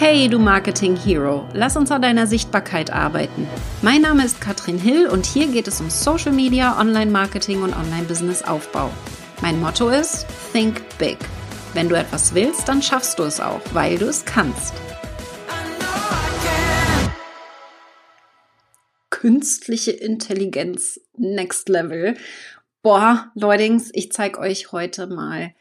Hey, du Marketing Hero, lass uns an deiner Sichtbarkeit arbeiten. Mein Name ist Katrin Hill und hier geht es um Social Media, Online-Marketing und Online-Business-Aufbau. Mein Motto ist Think Big. Wenn du etwas willst, dann schaffst du es auch, weil du es kannst. Künstliche Intelligenz Next Level. Boah, Leutings, ich zeige euch heute mal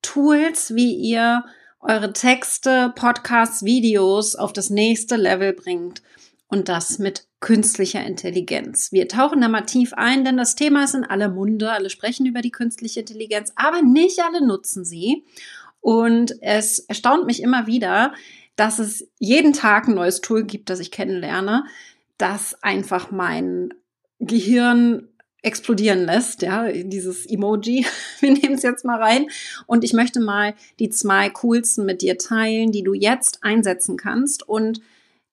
Tools, wie ihr eure Texte, Podcasts, Videos auf das nächste Level bringt und das mit künstlicher Intelligenz. Wir tauchen da mal tief ein, denn das Thema ist in aller Munde. Alle sprechen über die künstliche Intelligenz, aber nicht alle nutzen sie. Und es erstaunt mich immer wieder, dass es jeden Tag ein neues Tool gibt, das ich kennenlerne, das einfach mein Gehirn explodieren lässt, ja, dieses Emoji. Wir nehmen es jetzt mal rein. Und ich möchte mal die zwei coolsten mit dir teilen, die du jetzt einsetzen kannst und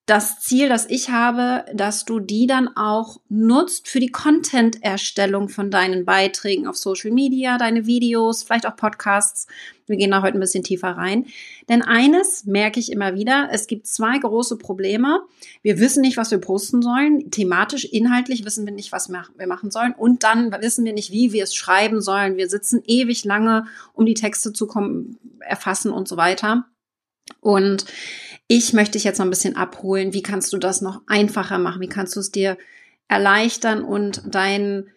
das Ziel, das ich habe, dass du die dann auch nutzt für die Content-Erstellung von deinen Beiträgen auf Social Media, deine Videos, vielleicht auch Podcasts. Wir gehen da heute ein bisschen tiefer rein. Denn eines merke ich immer wieder, es gibt zwei große Probleme. Wir wissen nicht, was wir posten sollen. Thematisch, inhaltlich wissen wir nicht, was wir machen sollen. Und dann wissen wir nicht, wie wir es schreiben sollen. Wir sitzen ewig lange, um die Texte zu erfassen und so weiter. Und ich möchte dich jetzt noch ein bisschen abholen. Wie kannst du das noch einfacher machen? Wie kannst du es dir erleichtern und dein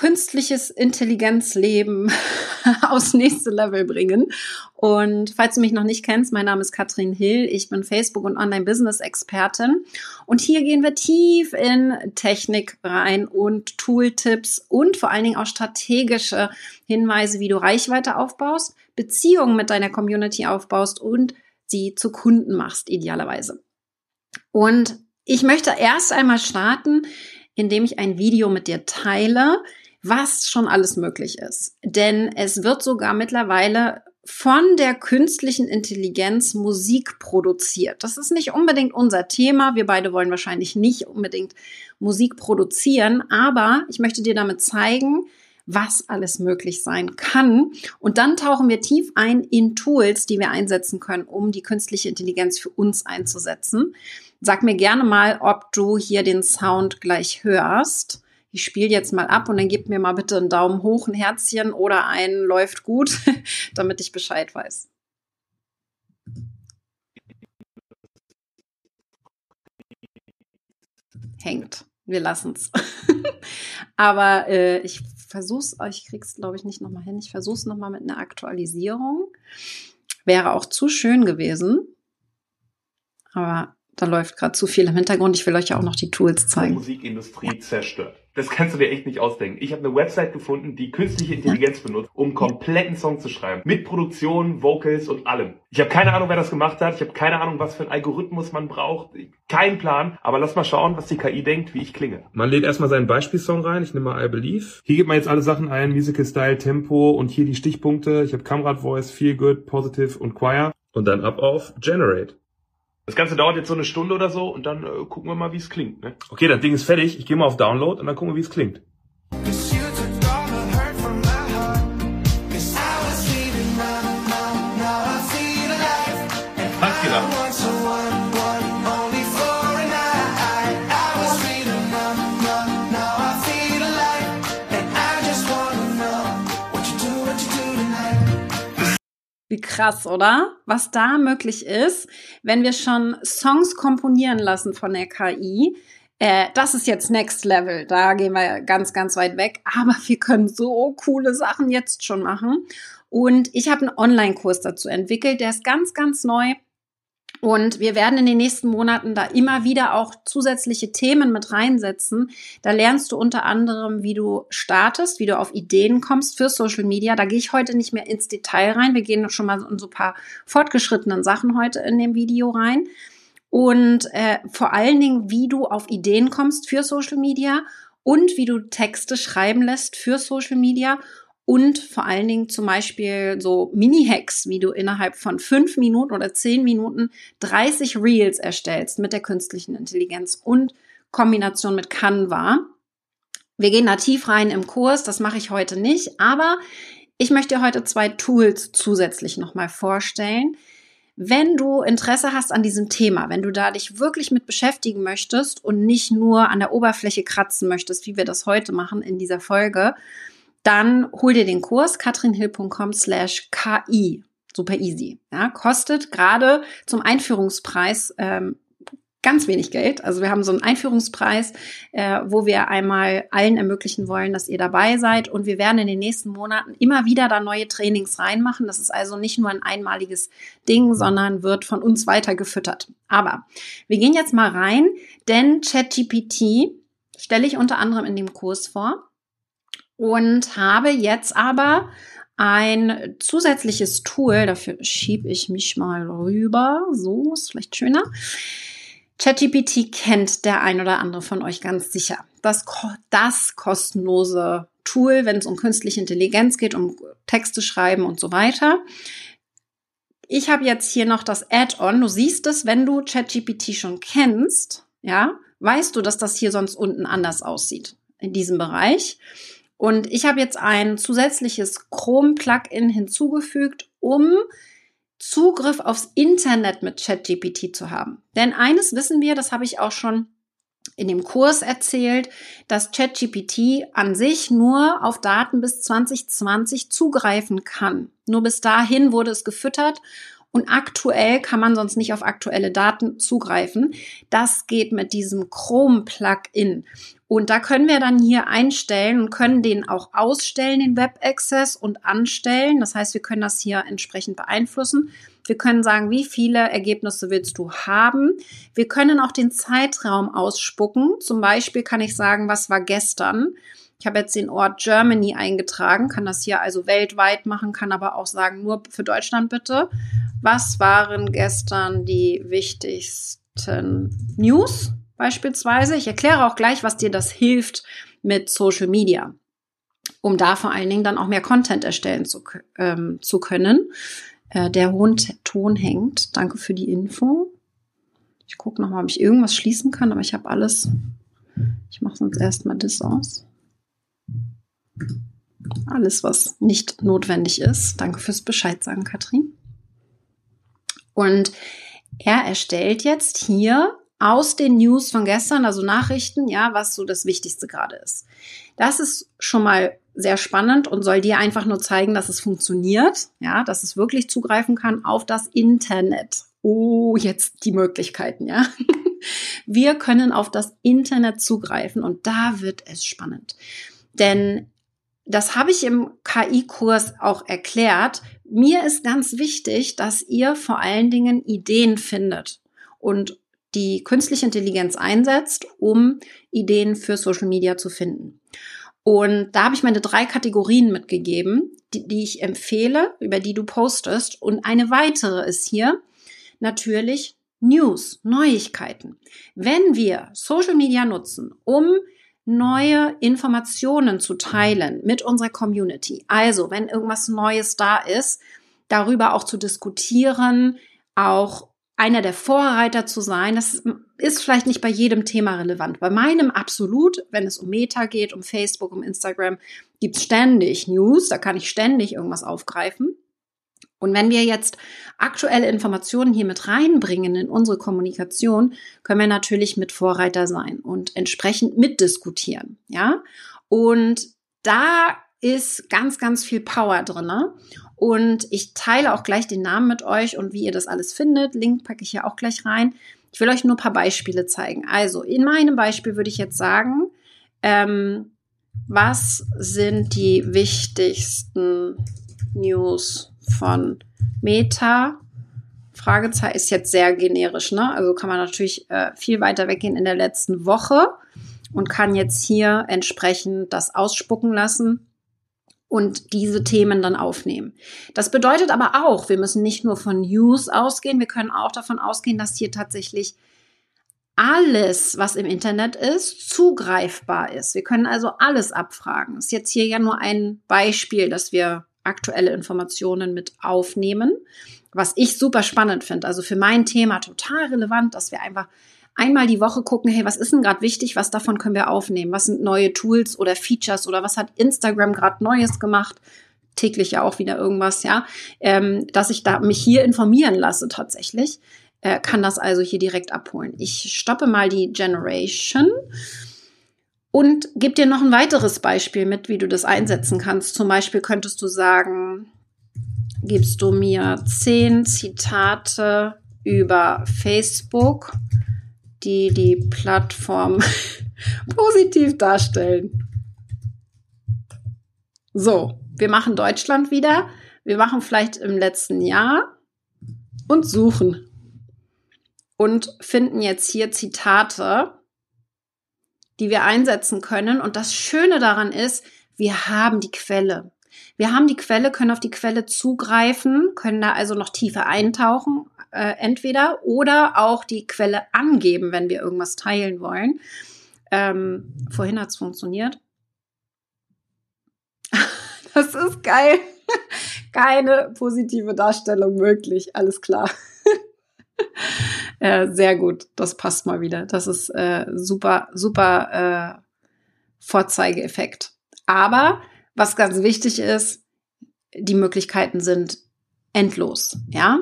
künstliches Intelligenzleben aufs nächste Level bringen. Und falls du mich noch nicht kennst, mein Name ist Katrin Hill. Ich bin Facebook- und Online-Business-Expertin. Und hier gehen wir tief in Technik rein und Tooltips und vor allen Dingen auch strategische Hinweise, wie du Reichweite aufbaust, Beziehungen mit deiner Community aufbaust und sie zu Kunden machst, idealerweise. Und ich möchte erst einmal starten, indem ich ein Video mit dir teile, was schon alles möglich ist. Denn es wird sogar mittlerweile von der künstlichen Intelligenz Musik produziert. Das ist nicht unbedingt unser Thema. Wir beide wollen wahrscheinlich nicht unbedingt Musik produzieren, aber ich möchte dir damit zeigen, was alles möglich sein kann. Und dann tauchen wir tief ein in Tools, die wir einsetzen können, um die künstliche Intelligenz für uns einzusetzen. Sag mir gerne mal, ob du hier den Sound gleich hörst. Ich spiele jetzt mal ab und dann gib mir mal bitte einen Daumen hoch, ein Herzchen oder ein läuft gut, damit ich Bescheid weiß. Hängt. Wir lassen's. Aber äh, ich versuch's, ich krieg's glaube ich nicht nochmal hin. Ich versuch's nochmal mit einer Aktualisierung. Wäre auch zu schön gewesen. Aber da läuft gerade zu viel im Hintergrund. Ich will euch ja auch noch die Tools zeigen. Die Musikindustrie zerstört. Das kannst du dir echt nicht ausdenken. Ich habe eine Website gefunden, die künstliche Intelligenz benutzt, um kompletten Song zu schreiben. Mit Produktion, Vocals und allem. Ich habe keine Ahnung, wer das gemacht hat. Ich habe keine Ahnung, was für ein Algorithmus man braucht. Kein Plan. Aber lass mal schauen, was die KI denkt, wie ich klinge. Man lädt erstmal seinen Beispielsong rein. Ich nehme mal I Believe. Hier gibt man jetzt alle Sachen ein. Musical Style, Tempo und hier die Stichpunkte. Ich habe Kamerad Voice, Feel Good, Positive und Choir. Und dann ab auf Generate. Das Ganze dauert jetzt so eine Stunde oder so und dann äh, gucken wir mal, wie es klingt. Ne? Okay, das Ding ist fertig. Ich gehe mal auf Download und dann gucken wir, wie es klingt. Wie krass, oder? Was da möglich ist, wenn wir schon Songs komponieren lassen von der KI. Äh, das ist jetzt Next Level. Da gehen wir ganz, ganz weit weg. Aber wir können so coole Sachen jetzt schon machen. Und ich habe einen Online-Kurs dazu entwickelt. Der ist ganz, ganz neu. Und wir werden in den nächsten Monaten da immer wieder auch zusätzliche Themen mit reinsetzen. Da lernst du unter anderem, wie du startest, wie du auf Ideen kommst für Social Media. Da gehe ich heute nicht mehr ins Detail rein. Wir gehen schon mal in so ein paar fortgeschrittenen Sachen heute in dem Video rein. Und äh, vor allen Dingen, wie du auf Ideen kommst für Social Media und wie du Texte schreiben lässt für Social Media und vor allen Dingen zum Beispiel so Mini-Hacks, wie du innerhalb von fünf Minuten oder zehn Minuten 30 Reels erstellst mit der künstlichen Intelligenz und Kombination mit Canva. Wir gehen da tief rein im Kurs, das mache ich heute nicht, aber ich möchte dir heute zwei Tools zusätzlich nochmal vorstellen, Wenn du Interesse hast an diesem Thema, wenn du da dich wirklich mit beschäftigen möchtest und nicht nur an der Oberfläche kratzen möchtest, wie wir das heute machen in dieser Folge, dann hol dir den Kurs katrinhill.com slash ki. Super easy. Ja, kostet gerade zum Einführungspreis ähm, ganz wenig Geld. Also wir haben so einen Einführungspreis, äh, wo wir einmal allen ermöglichen wollen, dass ihr dabei seid. Und wir werden in den nächsten Monaten immer wieder da neue Trainings reinmachen. Das ist also nicht nur ein einmaliges Ding, sondern wird von uns weiter gefüttert. Aber wir gehen jetzt mal rein, denn ChatGPT stelle ich unter anderem in dem Kurs vor und habe jetzt aber ein zusätzliches Tool, dafür schiebe ich mich mal rüber, so ist vielleicht schöner. ChatGPT kennt der ein oder andere von euch ganz sicher. Das, das kostenlose Tool, wenn es um künstliche Intelligenz geht, um Texte schreiben und so weiter. Ich habe jetzt hier noch das Add-on. Du siehst es, wenn du ChatGPT schon kennst, ja, weißt du, dass das hier sonst unten anders aussieht in diesem Bereich. Und ich habe jetzt ein zusätzliches Chrome-Plugin hinzugefügt, um Zugriff aufs Internet mit ChatGPT zu haben. Denn eines wissen wir, das habe ich auch schon in dem Kurs erzählt, dass ChatGPT an sich nur auf Daten bis 2020 zugreifen kann. Nur bis dahin wurde es gefüttert und aktuell kann man sonst nicht auf aktuelle Daten zugreifen. Das geht mit diesem Chrome-Plugin. Und da können wir dann hier einstellen und können den auch ausstellen, den Web Access und anstellen. Das heißt, wir können das hier entsprechend beeinflussen. Wir können sagen, wie viele Ergebnisse willst du haben. Wir können auch den Zeitraum ausspucken. Zum Beispiel kann ich sagen, was war gestern. Ich habe jetzt den Ort Germany eingetragen, kann das hier also weltweit machen, kann aber auch sagen, nur für Deutschland bitte. Was waren gestern die wichtigsten News? beispielsweise. Ich erkläre auch gleich, was dir das hilft mit Social Media, um da vor allen Dingen dann auch mehr Content erstellen zu, ähm, zu können. Äh, der hohen Ton hängt. Danke für die Info. Ich gucke nochmal, ob ich irgendwas schließen kann, aber ich habe alles. Ich mache sonst erstmal das aus. Alles, was nicht notwendig ist. Danke fürs Bescheid sagen, Katrin. Und er erstellt jetzt hier aus den News von gestern, also Nachrichten, ja, was so das Wichtigste gerade ist. Das ist schon mal sehr spannend und soll dir einfach nur zeigen, dass es funktioniert, ja, dass es wirklich zugreifen kann auf das Internet. Oh, jetzt die Möglichkeiten, ja. Wir können auf das Internet zugreifen und da wird es spannend. Denn das habe ich im KI-Kurs auch erklärt. Mir ist ganz wichtig, dass ihr vor allen Dingen Ideen findet und die künstliche Intelligenz einsetzt, um Ideen für Social Media zu finden. Und da habe ich meine drei Kategorien mitgegeben, die, die ich empfehle, über die du postest. Und eine weitere ist hier natürlich News, Neuigkeiten. Wenn wir Social Media nutzen, um neue Informationen zu teilen mit unserer Community, also wenn irgendwas Neues da ist, darüber auch zu diskutieren, auch einer der Vorreiter zu sein, das ist vielleicht nicht bei jedem Thema relevant. Bei meinem absolut, wenn es um Meta geht, um Facebook, um Instagram, gibt es ständig News, da kann ich ständig irgendwas aufgreifen. Und wenn wir jetzt aktuelle Informationen hier mit reinbringen in unsere Kommunikation, können wir natürlich mit Vorreiter sein und entsprechend mitdiskutieren, ja? Und da ist ganz, ganz viel Power drinne. Und ich teile auch gleich den Namen mit euch und wie ihr das alles findet. Link packe ich ja auch gleich rein. Ich will euch nur ein paar Beispiele zeigen. Also in meinem Beispiel würde ich jetzt sagen, ähm, was sind die wichtigsten News von Meta? Fragezeichen ist jetzt sehr generisch, ne? Also kann man natürlich äh, viel weiter weggehen in der letzten Woche und kann jetzt hier entsprechend das ausspucken lassen und diese Themen dann aufnehmen. Das bedeutet aber auch, wir müssen nicht nur von News ausgehen, wir können auch davon ausgehen, dass hier tatsächlich alles, was im Internet ist, zugreifbar ist. Wir können also alles abfragen. Das ist jetzt hier ja nur ein Beispiel, dass wir aktuelle Informationen mit aufnehmen, was ich super spannend finde. Also für mein Thema total relevant, dass wir einfach einmal die Woche gucken, hey, was ist denn gerade wichtig, was davon können wir aufnehmen? Was sind neue Tools oder Features oder was hat Instagram gerade Neues gemacht? täglich ja auch wieder irgendwas, ja, ähm, dass ich da mich hier informieren lasse tatsächlich, äh, kann das also hier direkt abholen. Ich stoppe mal die Generation und gebe dir noch ein weiteres Beispiel mit, wie du das einsetzen kannst. Zum Beispiel könntest du sagen, gibst du mir zehn Zitate über Facebook, die die Plattform positiv darstellen. So, wir machen Deutschland wieder. Wir machen vielleicht im letzten Jahr und suchen. Und finden jetzt hier Zitate, die wir einsetzen können. Und das Schöne daran ist, wir haben die Quelle. Wir haben die Quelle, können auf die Quelle zugreifen, können da also noch tiefer eintauchen, äh, entweder oder auch die Quelle angeben, wenn wir irgendwas teilen wollen. Ähm, vorhin hat es funktioniert. Das ist geil. Keine positive Darstellung möglich. Alles klar. äh, sehr gut. Das passt mal wieder. Das ist äh, super, super äh, Vorzeigeeffekt. Aber was ganz wichtig ist, die Möglichkeiten sind endlos. Ja,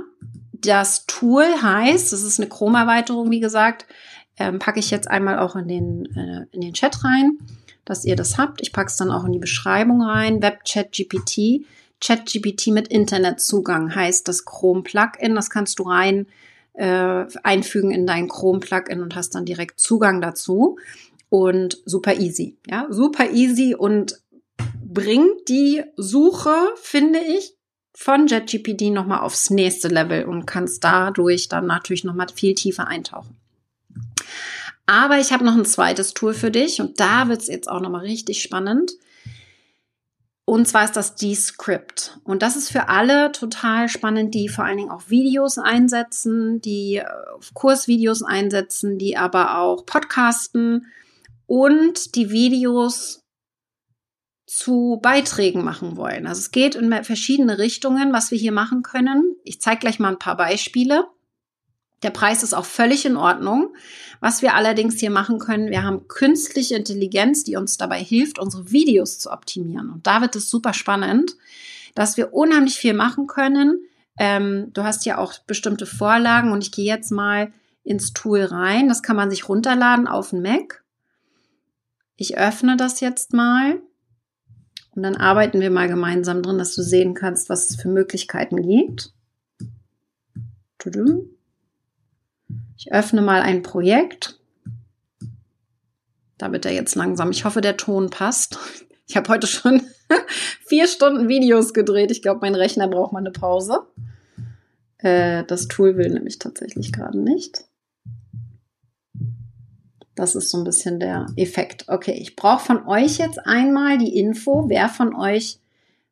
das Tool heißt, das ist eine Chrome-Erweiterung, wie gesagt, ähm, packe ich jetzt einmal auch in den, äh, in den Chat rein dass ihr das habt. Ich packe es dann auch in die Beschreibung rein. WebChat GPT. ChatGPT mit Internetzugang heißt das Chrome-Plugin. Das kannst du rein äh, einfügen in dein Chrome-Plugin und hast dann direkt Zugang dazu. Und super easy. Ja, super easy und bringt die Suche, finde ich, von JetGPT nochmal aufs nächste Level und kannst dadurch dann natürlich nochmal viel tiefer eintauchen. Aber ich habe noch ein zweites Tool für dich und da wird es jetzt auch nochmal richtig spannend. Und zwar ist das Descript. Und das ist für alle total spannend, die vor allen Dingen auch Videos einsetzen, die äh, Kursvideos einsetzen, die aber auch podcasten und die Videos zu Beiträgen machen wollen. Also es geht in verschiedene Richtungen, was wir hier machen können. Ich zeige gleich mal ein paar Beispiele. Der Preis ist auch völlig in Ordnung. Was wir allerdings hier machen können, wir haben künstliche Intelligenz, die uns dabei hilft, unsere Videos zu optimieren. Und da wird es super spannend, dass wir unheimlich viel machen können. Ähm, du hast ja auch bestimmte Vorlagen und ich gehe jetzt mal ins Tool rein. Das kann man sich runterladen auf den Mac. Ich öffne das jetzt mal und dann arbeiten wir mal gemeinsam drin, dass du sehen kannst, was es für Möglichkeiten gibt. Tudum. Ich öffne mal ein Projekt. Da wird er jetzt langsam. Ich hoffe, der Ton passt. Ich habe heute schon vier Stunden Videos gedreht. Ich glaube, mein Rechner braucht mal eine Pause. Äh, das Tool will nämlich tatsächlich gerade nicht. Das ist so ein bisschen der Effekt. Okay, ich brauche von euch jetzt einmal die Info, wer von euch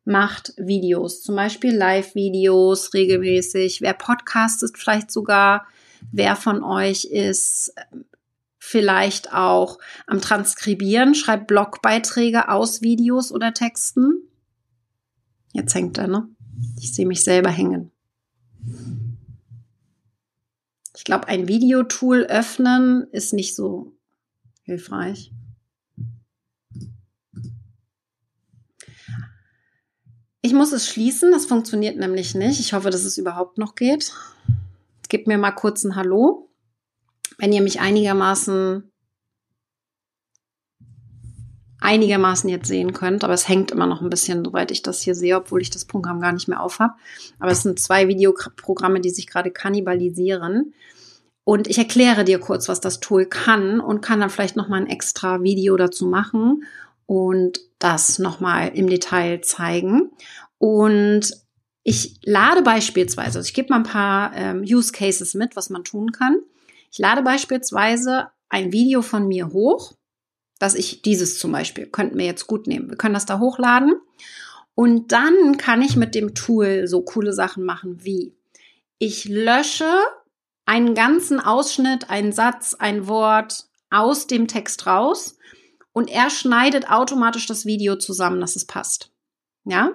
macht Videos, zum Beispiel Live-Videos regelmäßig, wer podcastet vielleicht sogar, Wer von euch ist vielleicht auch am Transkribieren, schreibt Blogbeiträge aus Videos oder Texten? Jetzt hängt er, ne? Ich sehe mich selber hängen. Ich glaube, ein Videotool öffnen ist nicht so hilfreich. Ich muss es schließen, das funktioniert nämlich nicht. Ich hoffe, dass es überhaupt noch geht gebt mir mal kurz ein Hallo, wenn ihr mich einigermaßen einigermaßen jetzt sehen könnt, aber es hängt immer noch ein bisschen, soweit ich das hier sehe, obwohl ich das Programm gar nicht mehr aufhab. Aber es sind zwei Videoprogramme, die sich gerade kannibalisieren. Und ich erkläre dir kurz, was das Tool kann und kann dann vielleicht noch mal ein extra Video dazu machen und das noch mal im Detail zeigen. Und ich lade beispielsweise, also ich gebe mal ein paar ähm, Use Cases mit, was man tun kann. Ich lade beispielsweise ein Video von mir hoch, dass ich dieses zum Beispiel, könnten wir jetzt gut nehmen. Wir können das da hochladen und dann kann ich mit dem Tool so coole Sachen machen wie ich lösche einen ganzen Ausschnitt, einen Satz, ein Wort aus dem Text raus und er schneidet automatisch das Video zusammen, dass es passt. Ja?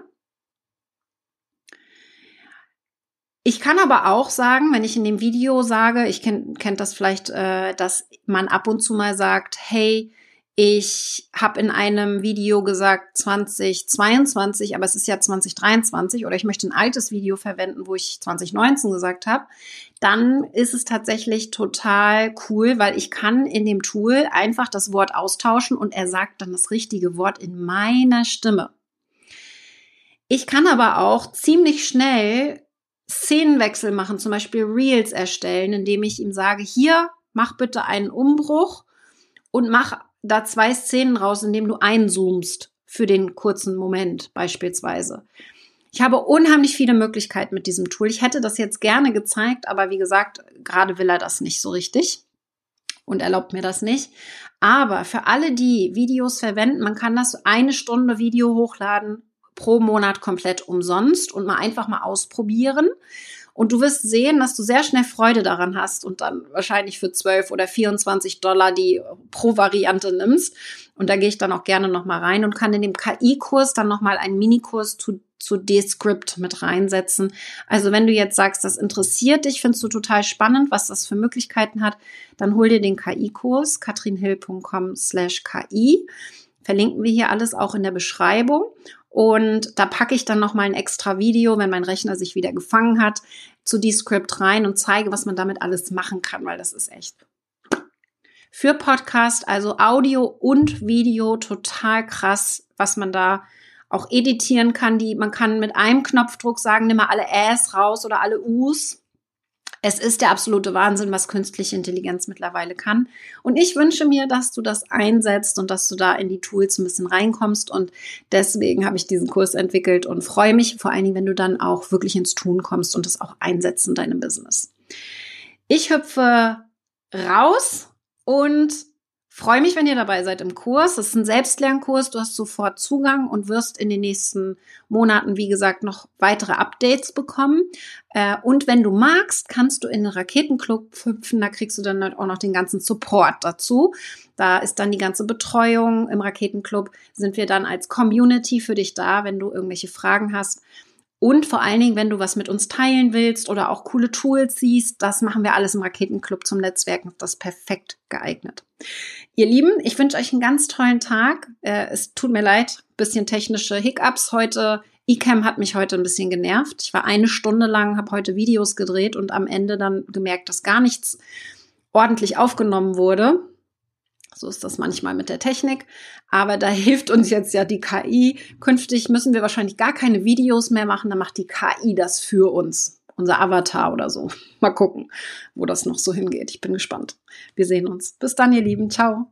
Ich kann aber auch sagen, wenn ich in dem Video sage, ich kennt kennt das vielleicht, äh, dass man ab und zu mal sagt, hey, Ich habe in einem Video gesagt 2022, aber es ist ja 2023 oder ich möchte ein altes Video verwenden, wo ich 2019 gesagt habe. Dann ist es tatsächlich total cool, weil ich kann in dem Tool einfach das Wort austauschen und er sagt dann das richtige Wort in meiner Stimme. Ich kann aber auch ziemlich schnell Szenenwechsel machen, zum Beispiel Reels erstellen, indem ich ihm sage, hier, mach bitte einen Umbruch und mach da zwei Szenen raus, indem du einzoomst für den kurzen Moment beispielsweise. Ich habe unheimlich viele Möglichkeiten mit diesem Tool. Ich hätte das jetzt gerne gezeigt, aber wie gesagt, gerade will er das nicht so richtig und erlaubt mir das nicht. Aber für alle, die Videos verwenden, man kann das eine Stunde Video hochladen pro Monat komplett umsonst und mal einfach mal ausprobieren. Und du wirst sehen, dass du sehr schnell Freude daran hast und dann wahrscheinlich für 12 oder 24 Dollar die pro Variante nimmst. Und da gehe ich dann auch gerne nochmal rein und kann in dem KI-Kurs dann nochmal einen Minikurs zu, zu Descript mit reinsetzen. Also wenn du jetzt sagst, das interessiert dich, findest du total spannend, was das für Möglichkeiten hat, dann hol dir den KI-Kurs, katrinhill.com slash KI. Verlinken wir hier alles auch in der Beschreibung. Und da packe ich dann noch mal ein extra Video, wenn mein Rechner sich wieder gefangen hat, zu Descript rein und zeige, was man damit alles machen kann, weil das ist echt für Podcast, also Audio und Video total krass, was man da auch editieren kann. Die, man kann mit einem Knopfdruck sagen, nimm mal alle Äs raus oder alle Us. Es ist der absolute Wahnsinn, was künstliche Intelligenz mittlerweile kann. Und ich wünsche mir, dass du das einsetzt und dass du da in die Tools ein bisschen reinkommst. Und deswegen habe ich diesen Kurs entwickelt und freue mich vor allen Dingen, wenn du dann auch wirklich ins Tun kommst und es auch einsetzt in deinem Business. Ich hüpfe raus und Freue mich, wenn ihr dabei seid im Kurs. Das ist ein Selbstlernkurs. Du hast sofort Zugang und wirst in den nächsten Monaten, wie gesagt, noch weitere Updates bekommen. Äh, und wenn du magst, kannst du in den Raketenclub hüpfen. Da kriegst du dann halt auch noch den ganzen Support dazu. Da ist dann die ganze Betreuung. Im Raketenclub sind wir dann als Community für dich da, wenn du irgendwelche Fragen hast. Und vor allen Dingen, wenn du was mit uns teilen willst oder auch coole Tools siehst, das machen wir alles im Raketenclub zum Netzwerken. Das ist perfekt geeignet. Ihr Lieben, ich wünsche euch einen ganz tollen Tag. Äh, es tut mir leid, bisschen technische Hiccups heute. eCam hat mich heute ein bisschen genervt. Ich war eine Stunde lang, habe heute Videos gedreht und am Ende dann gemerkt, dass gar nichts ordentlich aufgenommen wurde. So ist das manchmal mit der Technik. Aber da hilft uns jetzt ja die KI. Künftig müssen wir wahrscheinlich gar keine Videos mehr machen. Da macht die KI das für uns. Unser Avatar oder so. Mal gucken, wo das noch so hingeht. Ich bin gespannt. Wir sehen uns. Bis dann, ihr Lieben. Ciao.